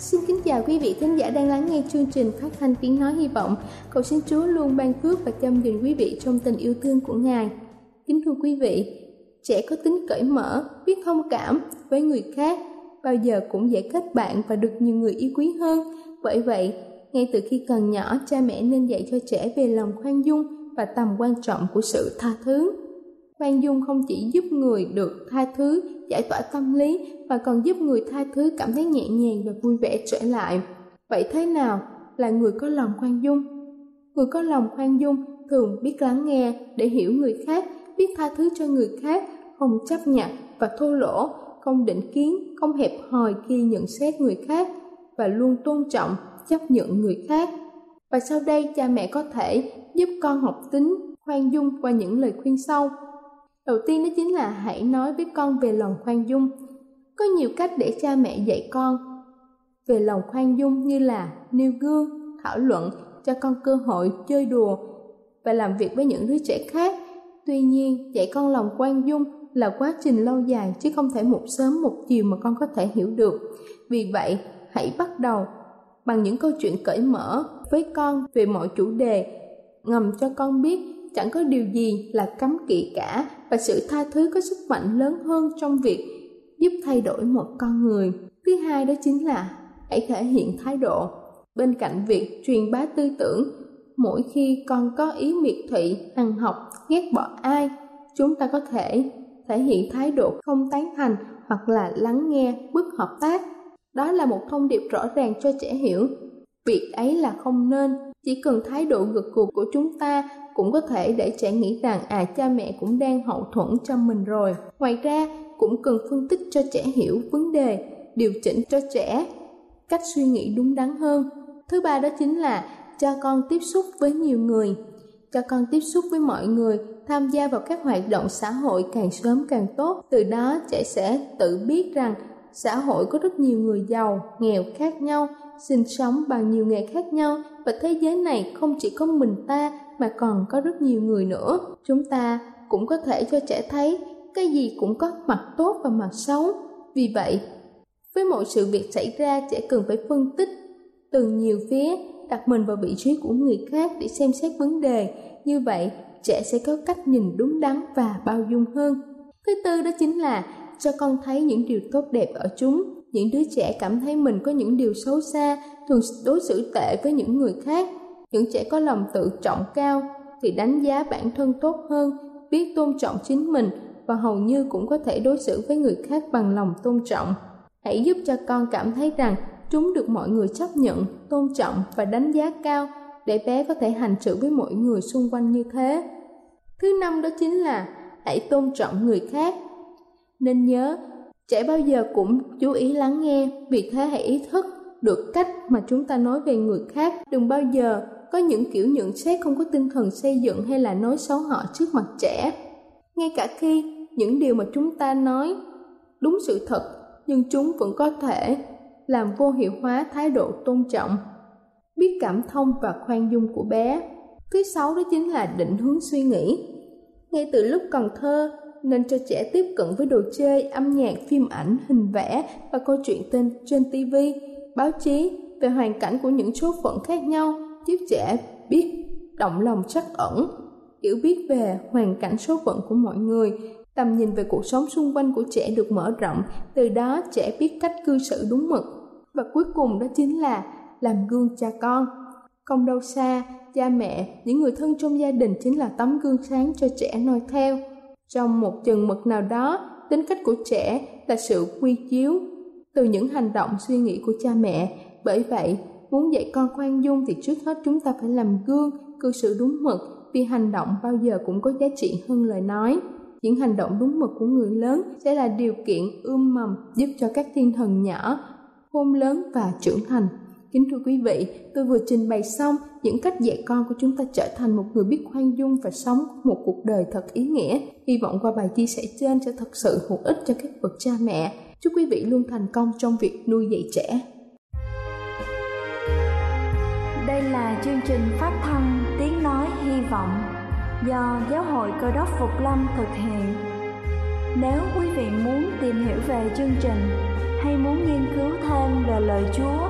Xin kính chào quý vị khán giả đang lắng nghe chương trình phát thanh tiếng nói hy vọng. Cầu xin Chúa luôn ban phước và chăm gìn quý vị trong tình yêu thương của Ngài. Kính thưa quý vị, trẻ có tính cởi mở, biết thông cảm với người khác, bao giờ cũng dễ kết bạn và được nhiều người yêu quý hơn. Bởi vậy, ngay từ khi còn nhỏ, cha mẹ nên dạy cho trẻ về lòng khoan dung và tầm quan trọng của sự tha thứ. Khoan dung không chỉ giúp người được tha thứ, giải tỏa tâm lý mà còn giúp người tha thứ cảm thấy nhẹ nhàng và vui vẻ trở lại. Vậy thế nào là người có lòng khoan dung? Người có lòng khoan dung thường biết lắng nghe để hiểu người khác, biết tha thứ cho người khác, không chấp nhận và thô lỗ, không định kiến, không hẹp hòi khi nhận xét người khác và luôn tôn trọng, chấp nhận người khác. Và sau đây cha mẹ có thể giúp con học tính khoan dung qua những lời khuyên sau. Đầu tiên đó chính là hãy nói với con về lòng khoan dung. Có nhiều cách để cha mẹ dạy con về lòng khoan dung như là nêu gương, thảo luận, cho con cơ hội chơi đùa và làm việc với những đứa trẻ khác. Tuy nhiên, dạy con lòng khoan dung là quá trình lâu dài chứ không thể một sớm một chiều mà con có thể hiểu được. Vì vậy, hãy bắt đầu bằng những câu chuyện cởi mở với con về mọi chủ đề, ngầm cho con biết chẳng có điều gì là cấm kỵ cả và sự tha thứ có sức mạnh lớn hơn trong việc giúp thay đổi một con người. Thứ hai đó chính là hãy thể hiện thái độ. Bên cạnh việc truyền bá tư tưởng, mỗi khi con có ý miệt thị, hằng học, ghét bỏ ai, chúng ta có thể thể hiện thái độ không tán thành hoặc là lắng nghe, bước hợp tác. Đó là một thông điệp rõ ràng cho trẻ hiểu. Việc ấy là không nên, chỉ cần thái độ gật gù của chúng ta cũng có thể để trẻ nghĩ rằng à cha mẹ cũng đang hậu thuẫn cho mình rồi. Ngoài ra, cũng cần phân tích cho trẻ hiểu vấn đề, điều chỉnh cho trẻ cách suy nghĩ đúng đắn hơn. Thứ ba đó chính là cho con tiếp xúc với nhiều người, cho con tiếp xúc với mọi người, tham gia vào các hoạt động xã hội càng sớm càng tốt. Từ đó trẻ sẽ tự biết rằng xã hội có rất nhiều người giàu, nghèo khác nhau, sinh sống bằng nhiều nghề khác nhau và thế giới này không chỉ có mình ta mà còn có rất nhiều người nữa. Chúng ta cũng có thể cho trẻ thấy cái gì cũng có mặt tốt và mặt xấu. Vì vậy, với mọi sự việc xảy ra trẻ cần phải phân tích từ nhiều phía, đặt mình vào vị trí của người khác để xem xét vấn đề. Như vậy, trẻ sẽ có cách nhìn đúng đắn và bao dung hơn. Thứ tư đó chính là cho con thấy những điều tốt đẹp ở chúng. Những đứa trẻ cảm thấy mình có những điều xấu xa, thường đối xử tệ với những người khác. Những trẻ có lòng tự trọng cao thì đánh giá bản thân tốt hơn, biết tôn trọng chính mình và hầu như cũng có thể đối xử với người khác bằng lòng tôn trọng. Hãy giúp cho con cảm thấy rằng chúng được mọi người chấp nhận, tôn trọng và đánh giá cao để bé có thể hành xử với mọi người xung quanh như thế. Thứ năm đó chính là hãy tôn trọng người khác. Nên nhớ, trẻ bao giờ cũng chú ý lắng nghe, vì thế hãy ý thức được cách mà chúng ta nói về người khác. Đừng bao giờ có những kiểu nhận xét không có tinh thần xây dựng hay là nói xấu họ trước mặt trẻ. Ngay cả khi những điều mà chúng ta nói đúng sự thật nhưng chúng vẫn có thể làm vô hiệu hóa thái độ tôn trọng biết cảm thông và khoan dung của bé. Thứ sáu đó chính là định hướng suy nghĩ. Ngay từ lúc còn thơ nên cho trẻ tiếp cận với đồ chơi, âm nhạc, phim ảnh, hình vẽ và câu chuyện tên, trên tv báo chí về hoàn cảnh của những số phận khác nhau giúp trẻ biết, động lòng trắc ẩn, hiểu biết về hoàn cảnh số phận của mọi người. Tầm nhìn về cuộc sống xung quanh của trẻ được mở rộng, từ đó trẻ biết cách cư xử đúng mực. Và cuối cùng đó chính là làm gương cha con. Không đâu xa, cha mẹ, những người thân trong gia đình chính là tấm gương sáng cho trẻ noi theo trong một chừng mực nào đó, tính cách của trẻ là sự quy chiếu từ những hành động suy nghĩ của cha mẹ. Bởi vậy, muốn dạy con khoan dung thì trước hết chúng ta phải làm gương, cư xử đúng mực, vì hành động bao giờ cũng có giá trị hơn lời nói. Những hành động đúng mực của người lớn sẽ là điều kiện ươm mầm giúp cho các thiên thần nhỏ, khôn lớn và trưởng thành kính thưa quý vị tôi vừa trình bày xong, những cách dạy con của chúng ta trở thành một người biết khoan dung và sống một cuộc đời thật ý nghĩa. Hy vọng qua bài chia sẻ trên sẽ thật sự hữu ích cho các bậc cha mẹ. Chúc quý vị luôn thành công trong việc nuôi dạy trẻ. Đây là chương trình phát thanh tiếng nói hy vọng do giáo hội cơ đốc phục lâm thực hiện. Nếu quý vị muốn tìm hiểu về chương trình hay muốn nghiên cứu thêm về lời chúa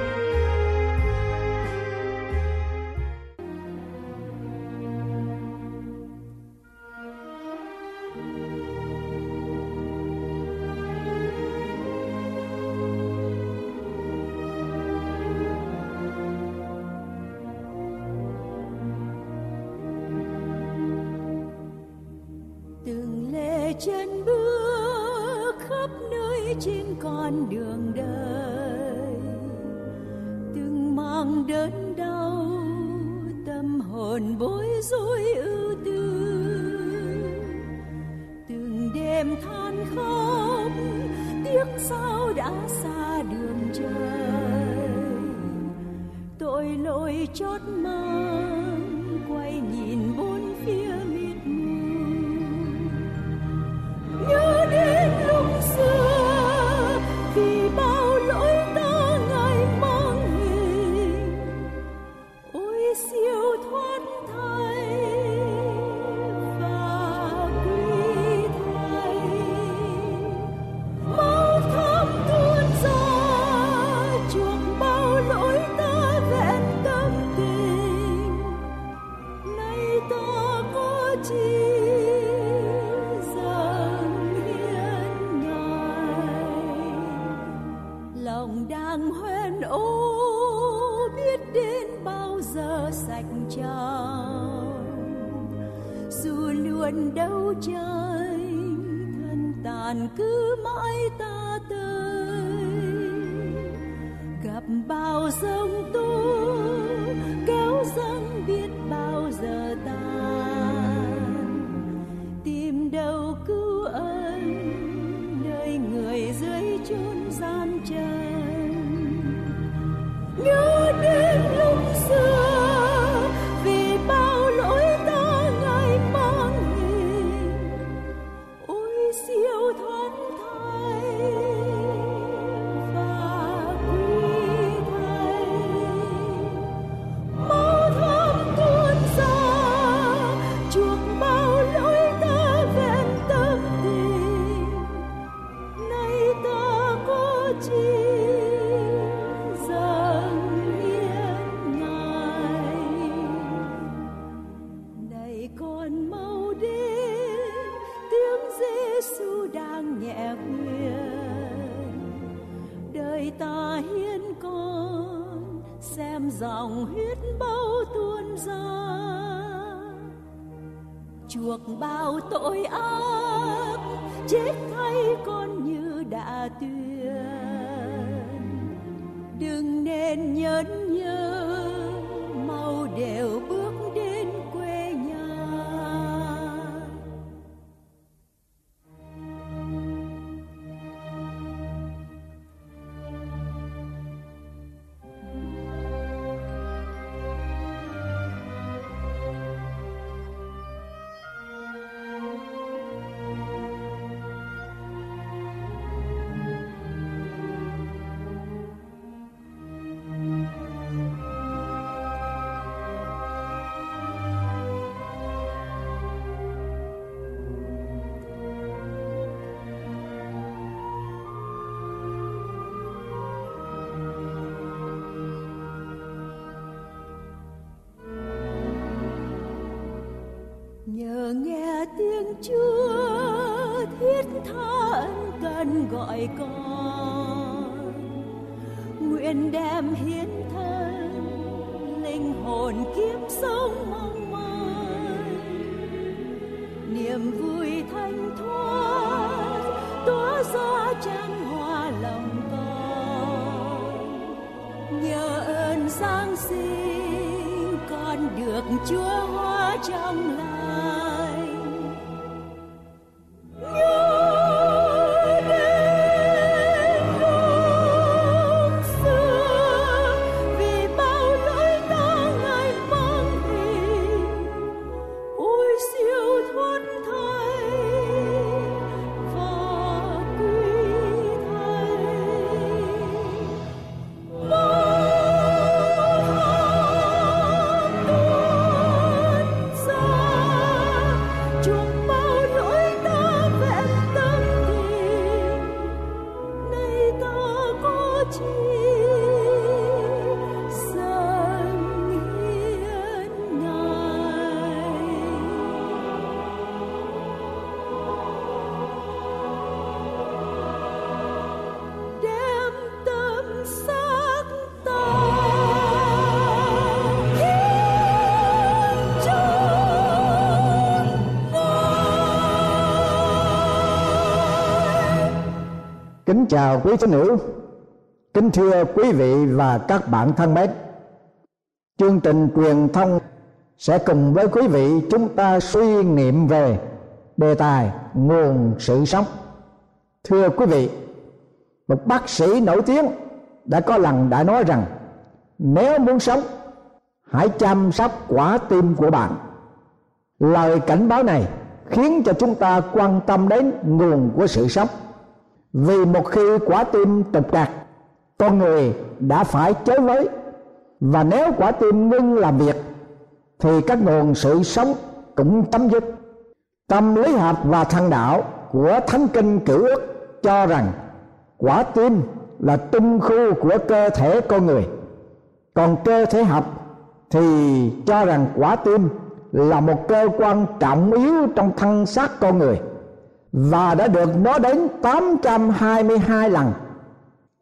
xa đường trời. Tội lỗi chót mang, quay nhìn bốn phía miệt mù. Nhớ đến lúc xưa phần đâu trời thân tàn cứ mãi ta tới. Gặp bao sông tu kéo dâng biết bao giờ tan. Tìm đâu cứu ân nơi người dưới chốn gian trần. Như bao tội ác chết chúa thiết tha ân cần gọi con. Nguyện đem hiến thân, linh hồn kiếp sống mong mỏi. Niềm vui thanh thoát, tỏa ra chân hoa lòng con. Nhờ ơn giáng sinh, con được chúa hóa trong lòng. Kính chào quý tín hữu, kính thưa quý vị và các bạn thân mến. Chương trình truyền thông sẽ cùng với quý vị chúng ta suy niệm về đề tài nguồn sự sống. Thưa quý vị, một bác sĩ nổi tiếng đã có lần đã nói rằng nếu muốn sống hãy chăm sóc quả tim của bạn. Lời cảnh báo này khiến cho chúng ta quan tâm đến nguồn của sự sống vì một khi quả tim trục trặc, con người đã phải chới với. Và nếu quả tim ngưng làm việc, thì các nguồn sự sống cũng chấm dứt. Tâm lý học và thần đạo của thánh kinh cửu ước cho rằng quả tim là tung khu của cơ thể con người. Còn cơ thể học thì cho rằng quả tim là một cơ quan trọng yếu trong thân xác con người và đã được nói đến 822 lần.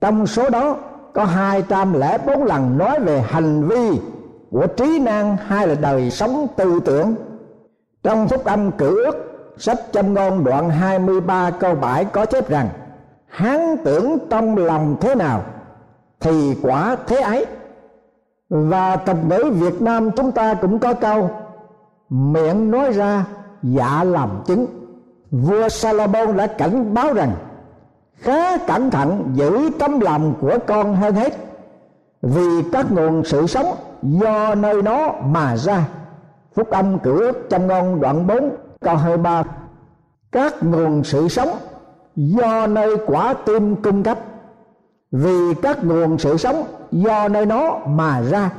Trong số đó, có 204 lần nói về hành vi của trí năng hay là đời sống tư tưởng. Trong phúc âm cử ước, sách châm ngôn đoạn 23 câu 7 có chép rằng, hán tưởng trong lòng thế nào, thì quả thế ấy. Và tục ngữ Việt Nam chúng ta cũng có câu, miệng nói ra dạ làm chứng vua Salomon đã cảnh báo rằng, khá cẩn thận giữ tấm lòng của con hơn hết, vì các nguồn sự sống do nơi nó mà ra. Phúc âm cửu ước trong ngôn đoạn 4 câu 23 các nguồn sự sống do nơi quả tim cung cấp, vì các nguồn sự sống do nơi nó mà ra.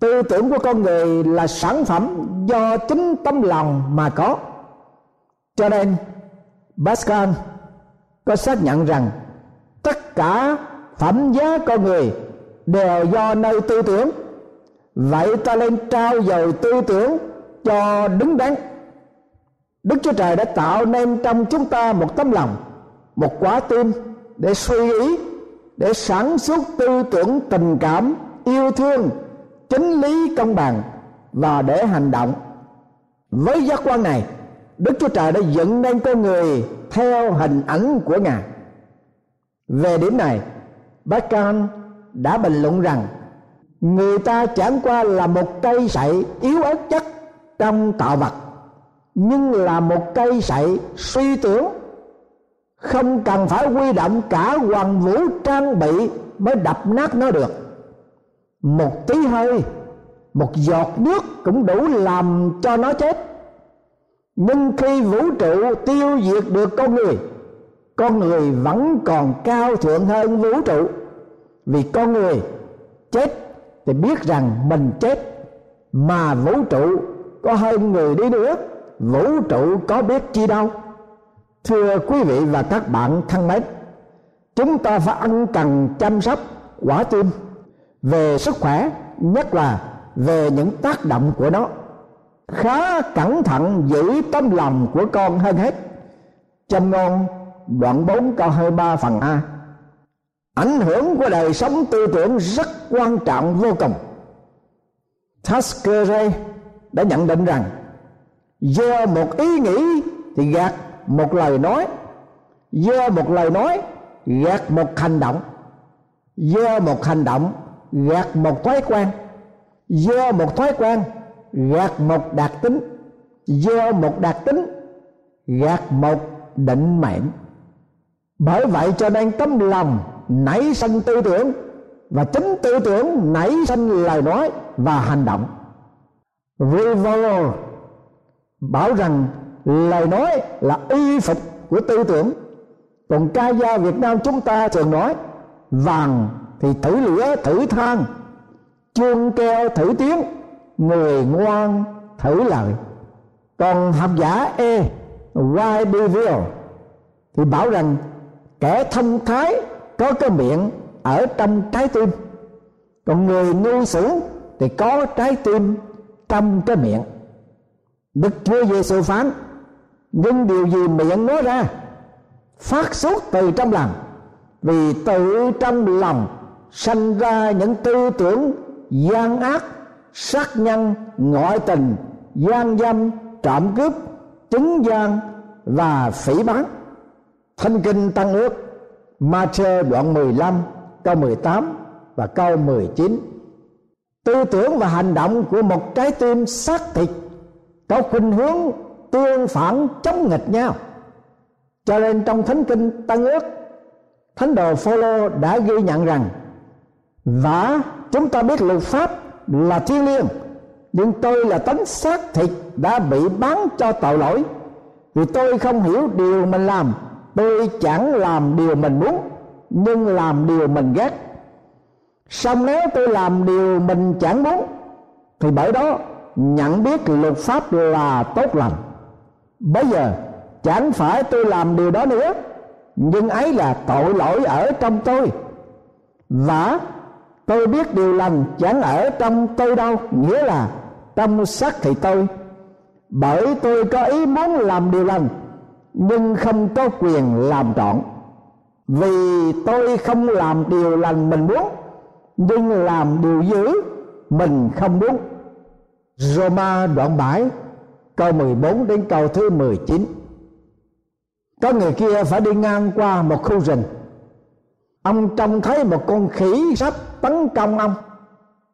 Tư tưởng của con người là sản phẩm do chính tấm lòng mà có cho nên, Pascal có xác nhận rằng tất cả phẩm giá con người đều do nơi tư tưởng. Vậy ta nên trao dồi tư tưởng cho đứng đắn. Đức chúa trời đã tạo nên trong chúng ta một tấm lòng, một quả tim để suy ý để sản xuất tư tưởng tình cảm, yêu thương chính lý công bằng và để hành động. Với giác quan này đức chúa trời đã dựng nên con người theo hình ảnh của ngài. Về điểm này bác can đã bình luận rằng người ta chẳng qua là một cây sậy yếu ớt chất trong tạo vật, nhưng là một cây sậy suy tưởng, không cần phải huy động cả hoàng vũ trang bị mới đập nát nó được. Một tí hơi, một giọt nước cũng đủ làm cho nó chết nhưng khi vũ trụ tiêu diệt được con người con người vẫn còn cao thượng hơn vũ trụ. Vì con người chết thì biết rằng mình chết, mà vũ trụ có hơn người đi nữa, vũ trụ có biết chi đâu. Thưa quý vị và các bạn thân mến, chúng ta phải ăn cần chăm sóc quả tim về sức khỏe, nhất là về những tác động của nó khá cẩn thận giữ tấm lòng của con hơn hết. Châm ngon đoạn 4 câu 23 phần A. Ảnh hưởng của đời sống tư tưởng rất quan trọng vô cùng. Tasker đã nhận định rằng, do một ý nghĩ thì gạt một lời nói. Do một lời nói, gạt một hành động. Do một hành động, gạt một thói quen. Do một thói quen gạt một đặc tính. Do một đặc tính, gạt một định mệnh. Bởi vậy cho nên tấm lòng nảy sinh tư tưởng và chính tư tưởng nảy sinh lời nói và hành động. Rival bảo rằng lời nói là y phục của tư tưởng. Còn ca gia Việt Nam chúng ta thường nói, vàng thì thử lửa thử than, chuông keo thử tiếng người ngoan thử lời. Còn học giả E. Why be real thì bảo rằng kẻ thông thái có cái miệng ở trong trái tim. Còn người ngu xuẩn thì có trái tim trong cái miệng. Đức Chúa Giêsu phán nhưng điều gì miệng nói ra, phát xuất từ trong lòng, vì tự trong lòng sanh ra những tư tưởng gian ác sát nhân, ngoại tình, gian dâm, trộm cướp chứng gian và phỉ bán. Thánh kinh Tăng ước, Matthew đoạn 15 câu 18 và câu 19 Tư tưởng và hành động của một trái tim xác thịt có khuynh hướng tương phản chống nghịch nhau. Cho nên trong thánh kinh Tăng ước, Thánh đồ Phaolô đã ghi nhận rằng, và chúng ta biết luật pháp là thiêng liêng. Nhưng tôi là tánh xác thịt đã bị bán cho tội lỗi. Vì tôi không hiểu điều mình làm. Tôi chẳng làm điều mình muốn, nhưng làm điều mình ghét. Xong nếu tôi làm điều mình chẳng muốn, thì bởi đó nhận biết luật pháp là tốt lành. Bây giờ, chẳng phải tôi làm điều đó nữa, nhưng ấy là tội lỗi ở trong tôi. Và tôi biết điều lành chẳng ở trong tôi đâu, nghĩa là trong xác thì tôi. Bởi tôi có ý muốn làm điều lành, nhưng không có quyền làm trọn. Vì tôi không làm điều lành mình muốn, nhưng làm điều dữ mình không muốn. Roma đoạn 7 câu 14 đến câu thứ 19 có người kia phải đi ngang qua một khu rừng ông trông thấy một con khỉ sắp tấn công ông.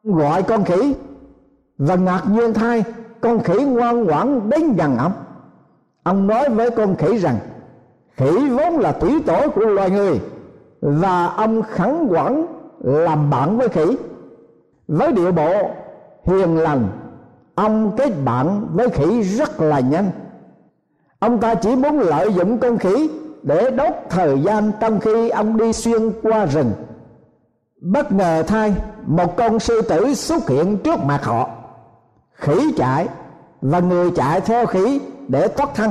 Gọi con khỉ. Và ngạc nhiên thay, con khỉ ngoan ngoãn đến gần ông. Ông nói với con khỉ rằng, khỉ vốn là thủy tổ của loài người, và ông khẳng quản làm bạn với khỉ. Với điệu bộ hiền lành, ông kết bạn với khỉ rất là nhanh. Ông ta chỉ muốn lợi dụng con khỉ để đốt thời gian trong khi ông đi xuyên qua rừng. Bất ngờ thay, một con sư tử xuất hiện trước mặt họ. Khỉ chạy, và người chạy theo khỉ để thoát thân.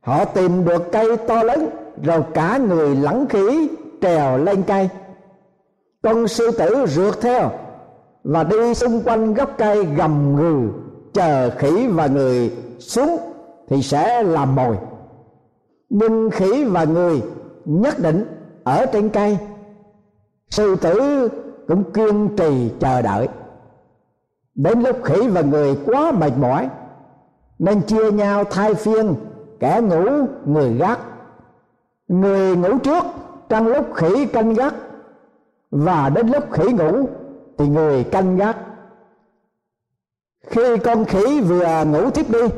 Họ tìm được cây to lớn, rồi cả người lẫn khỉ trèo lên cây. Con sư tử rượt theo, và đi xung quanh gốc cây gầm gừ, chờ khỉ và người xuống thì sẽ làm mồi nhưng khỉ và người nhất định ở trên cây. Sư tử cũng kiên trì chờ đợi. Đến lúc khỉ và người quá mệt mỏi, nên chia nhau thay phiên kẻ ngủ, người gác. Người ngủ trước trong lúc khỉ canh gác và đến lúc khỉ ngủ thì người canh gác. Khi con khỉ vừa ngủ tiếp đi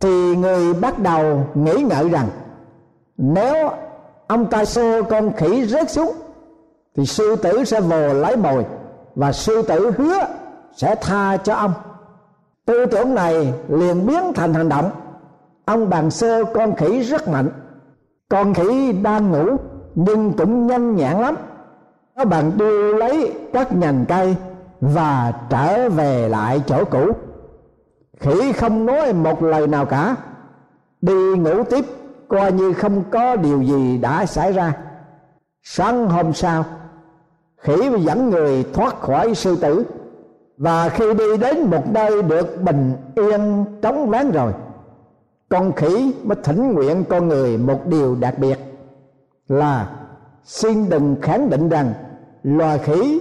thì người bắt đầu nghĩ ngợi rằng, nếu ông ta xô con khỉ rớt xuống, thì sư tử sẽ vồ lấy mồi và sư tử hứa sẽ tha cho ông. Tư tưởng này liền biến thành hành động. Ông bàn sơ con khỉ rất mạnh. Con khỉ đang ngủ, nhưng cũng nhanh nhẹn lắm. Nó bàn đưa lấy các nhành cây và trở về lại chỗ cũ khỉ không nói một lời nào cả. Đi ngủ tiếp, coi như không có điều gì đã xảy ra. Sáng hôm sau, khỉ dẫn người thoát khỏi sư tử. Và khi đi đến một nơi được bình yên trống ván rồi, con khỉ mới thỉnh nguyện con người một điều đặc biệt, là xin đừng khẳng định rằng loài khỉ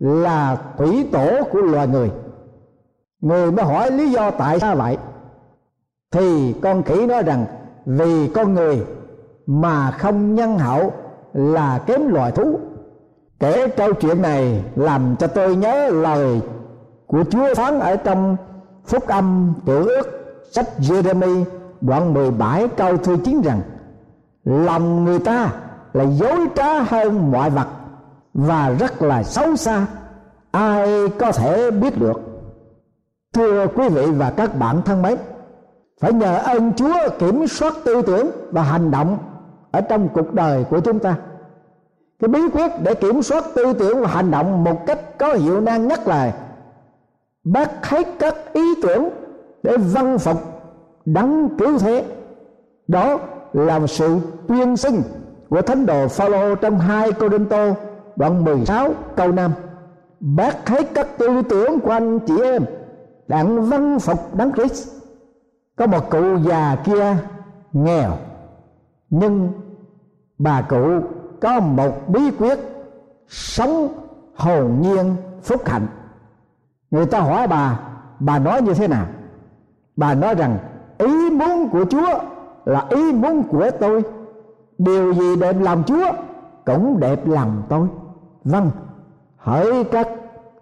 là thủy tổ của loài người người mới hỏi lý do tại sao vậy thì con khỉ nói rằng, vì con người mà không nhân hậu là kém loài thú. Kể câu chuyện này làm cho tôi nhớ lời của Chúa phán ở trong phúc âm tiểu ước, sách Jeremy đoạn 17 câu thứ 9 rằng, lòng người ta là dối trá hơn mọi vật và rất là xấu xa, ai có thể biết được? Thưa quý vị và các bạn thân mến, phải nhờ ơn Chúa kiểm soát tư tưởng và hành động ở trong cuộc đời của chúng ta. Cái bí quyết để kiểm soát tư tưởng và hành động một cách có hiệu năng nhất là bác hết các ý tưởng để văn phục, đấng cứu thế. Đó là một sự tuyên sinh của thánh đồ Phaolô trong hai Cô Đinh Tô đoạn 16 câu 5 bác hết các tư tưởng của anh chị em đặng văn phục đấng Christ có một cụ già kia nghèo, nhưng bà cụ có một bí quyết sống hồn nhiên phúc hạnh. Người ta hỏi bà bà nói như thế nào? Bà nói rằng, ý muốn của chúa là ý muốn của tôi. Điều gì đẹp làm chúa cũng đẹp làm tôi. Vâng hỡi các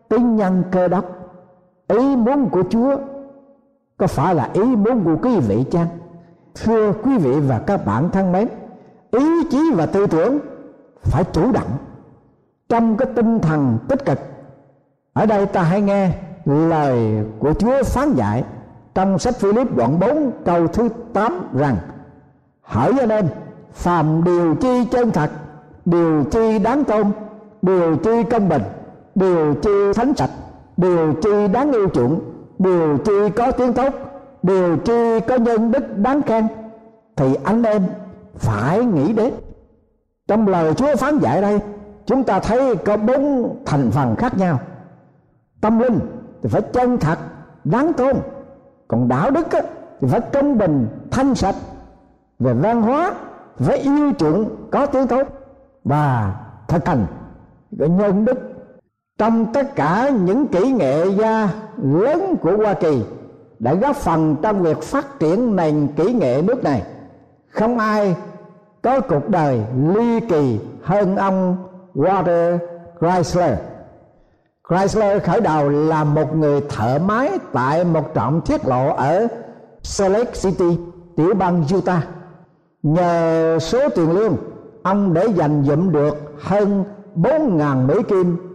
tín nhân cơ đốc ý muốn của chúa có phải là ý muốn của quý vị chăng? Thưa quý vị và các bạn thân mến, ý chí và tư tưởng phải chủ động trong cái tinh thần tích cực. Ở đây ta hãy nghe lời của Chúa phán dạy trong sách Philip đoạn 4 câu thứ 8 rằng, hỡi anh em, phàm điều chi chân thật, điều chi đáng tôn, điều chi công bình, điều chi thánh sạch điều chi đáng yêu chuộng điều chi có tiếng tốt điều chi có nhân đức đáng khen thì anh em phải nghĩ đến. Trong lời Chúa phán dạy đây chúng ta thấy có bốn thành phần khác nhau. Tâm linh thì phải chân thật đáng tôn. Còn đạo đức á, thì phải công bình thanh sạch. Về văn hóa phải yêu chuộng có tiếng tốt. Và thực hành cái nhân đức trong tất cả những kỹ nghệ gia lớn của Hoa Kỳ đã góp phần trong việc phát triển nền kỹ nghệ nước này không ai có cuộc đời ly kỳ hơn ông Walter Chrysler Chrysler khởi đầu là một người thợ máy tại một trạm thiết lộ ở Salt Lake City, tiểu bang Utah. Nhờ số tiền lương, ông để dành dụm được hơn 4.000 Mỹ Kim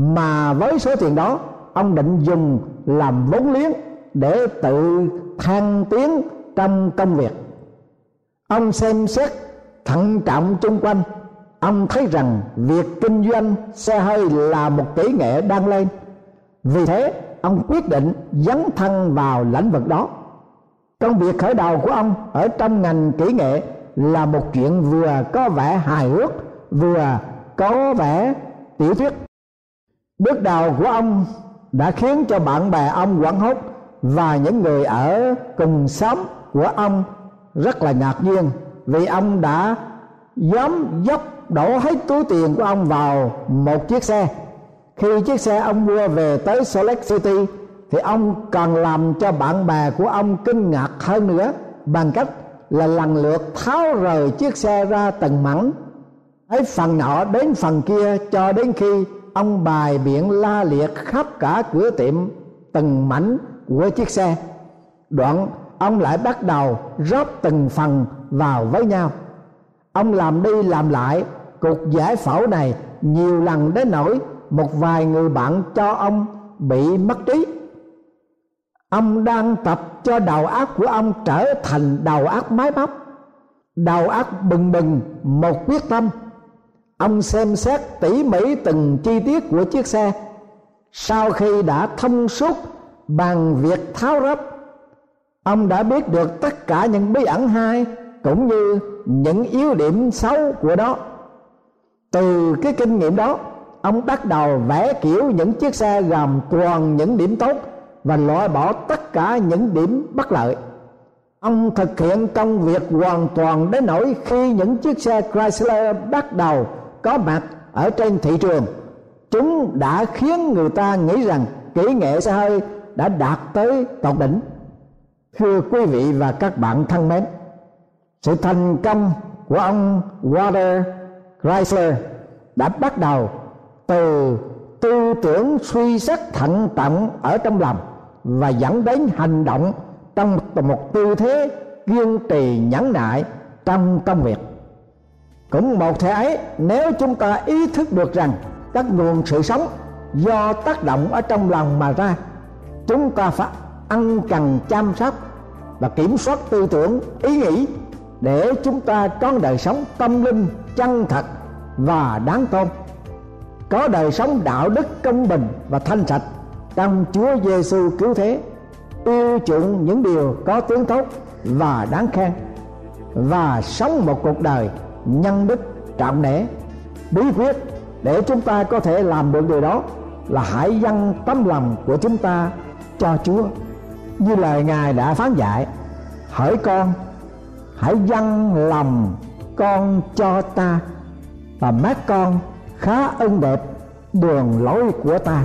mà với số tiền đó, ông định dùng làm vốn liếng để tự thăng tiến trong công việc. Ông xem xét thận trọng chung quanh. Ông thấy rằng việc kinh doanh xe hơi là một kỹ nghệ đang lên vì thế, ông quyết định dấn thân vào lĩnh vực đó. Công việc khởi đầu của ông ở trong ngành kỹ nghệ là một chuyện vừa có vẻ hài hước, vừa có vẻ tiểu thuyết bước đầu của ông đã khiến cho bạn bè ông quảng hốt và những người ở cùng xóm của ông rất là ngạc nhiên vì ông đã dám dốc đổ hết túi tiền của ông vào một chiếc xe. Khi chiếc xe ông mua về tới Salt City thì ông còn làm cho bạn bè của ông kinh ngạc hơn nữa bằng cách là lần lượt tháo rời chiếc xe ra từng mảnh ấy phần nọ đến phần kia cho đến khi ông bài biện la liệt khắp cả cửa tiệm, từng mảnh của chiếc xe. Đoạn, ông lại bắt đầu rót từng phần vào với nhau. Ông làm đi làm lại, cuộc giải phẫu này nhiều lần đến nỗi một vài người bạn cho ông bị mất trí. Ông đang tập cho đầu óc của ông trở thành đầu óc máy móc. Đầu óc bừng bừng, một quyết tâm ông xem xét tỉ mỉ từng chi tiết của chiếc xe. Sau khi đã thông suốt bằng việc tháo ráp, ông đã biết được tất cả những bí ẩn hai cũng như những yếu điểm xấu của nó từ cái kinh nghiệm đó, ông bắt đầu vẽ kiểu những chiếc xe gồm toàn những điểm tốt và loại bỏ tất cả những điểm bất lợi. Ông thực hiện công việc hoàn toàn đến nỗi khi những chiếc xe Chrysler bắt đầu có mặt ở trên thị trường. Chúng đã khiến người ta nghĩ rằng kỹ nghệ xe hơi đã đạt tới tột đỉnh. Thưa quý vị và các bạn thân mến, sự thành công của ông Walter Chrysler đã bắt đầu từ tư tưởng suy xét thận trọng ở trong lòng và dẫn đến hành động trong một tư thế kiên trì nhẫn nại trong công việc cũng một thế ấy, nếu chúng ta ý thức được rằng các nguồn sự sống do tác động ở trong lòng mà ra, chúng ta phải ăn cần chăm sóc và kiểm soát tư tưởng, ý nghĩ để chúng ta có đời sống tâm linh chân thật và đáng tôn. Có đời sống đạo đức công bình và thanh sạch, trong Chúa Giêsu cứu thế, yêu chuộng những điều có tiếng tốt và đáng khen và sống một cuộc đời nhân đức trọng nể, bí quyết để chúng ta có thể làm được điều đó là hãy dâng tấm lòng của chúng ta cho Chúa. Như lời Ngài đã phán dạy, hỡi con, hãy dâng lòng con cho ta, và mắt con khá ân đẹp đường lối của ta.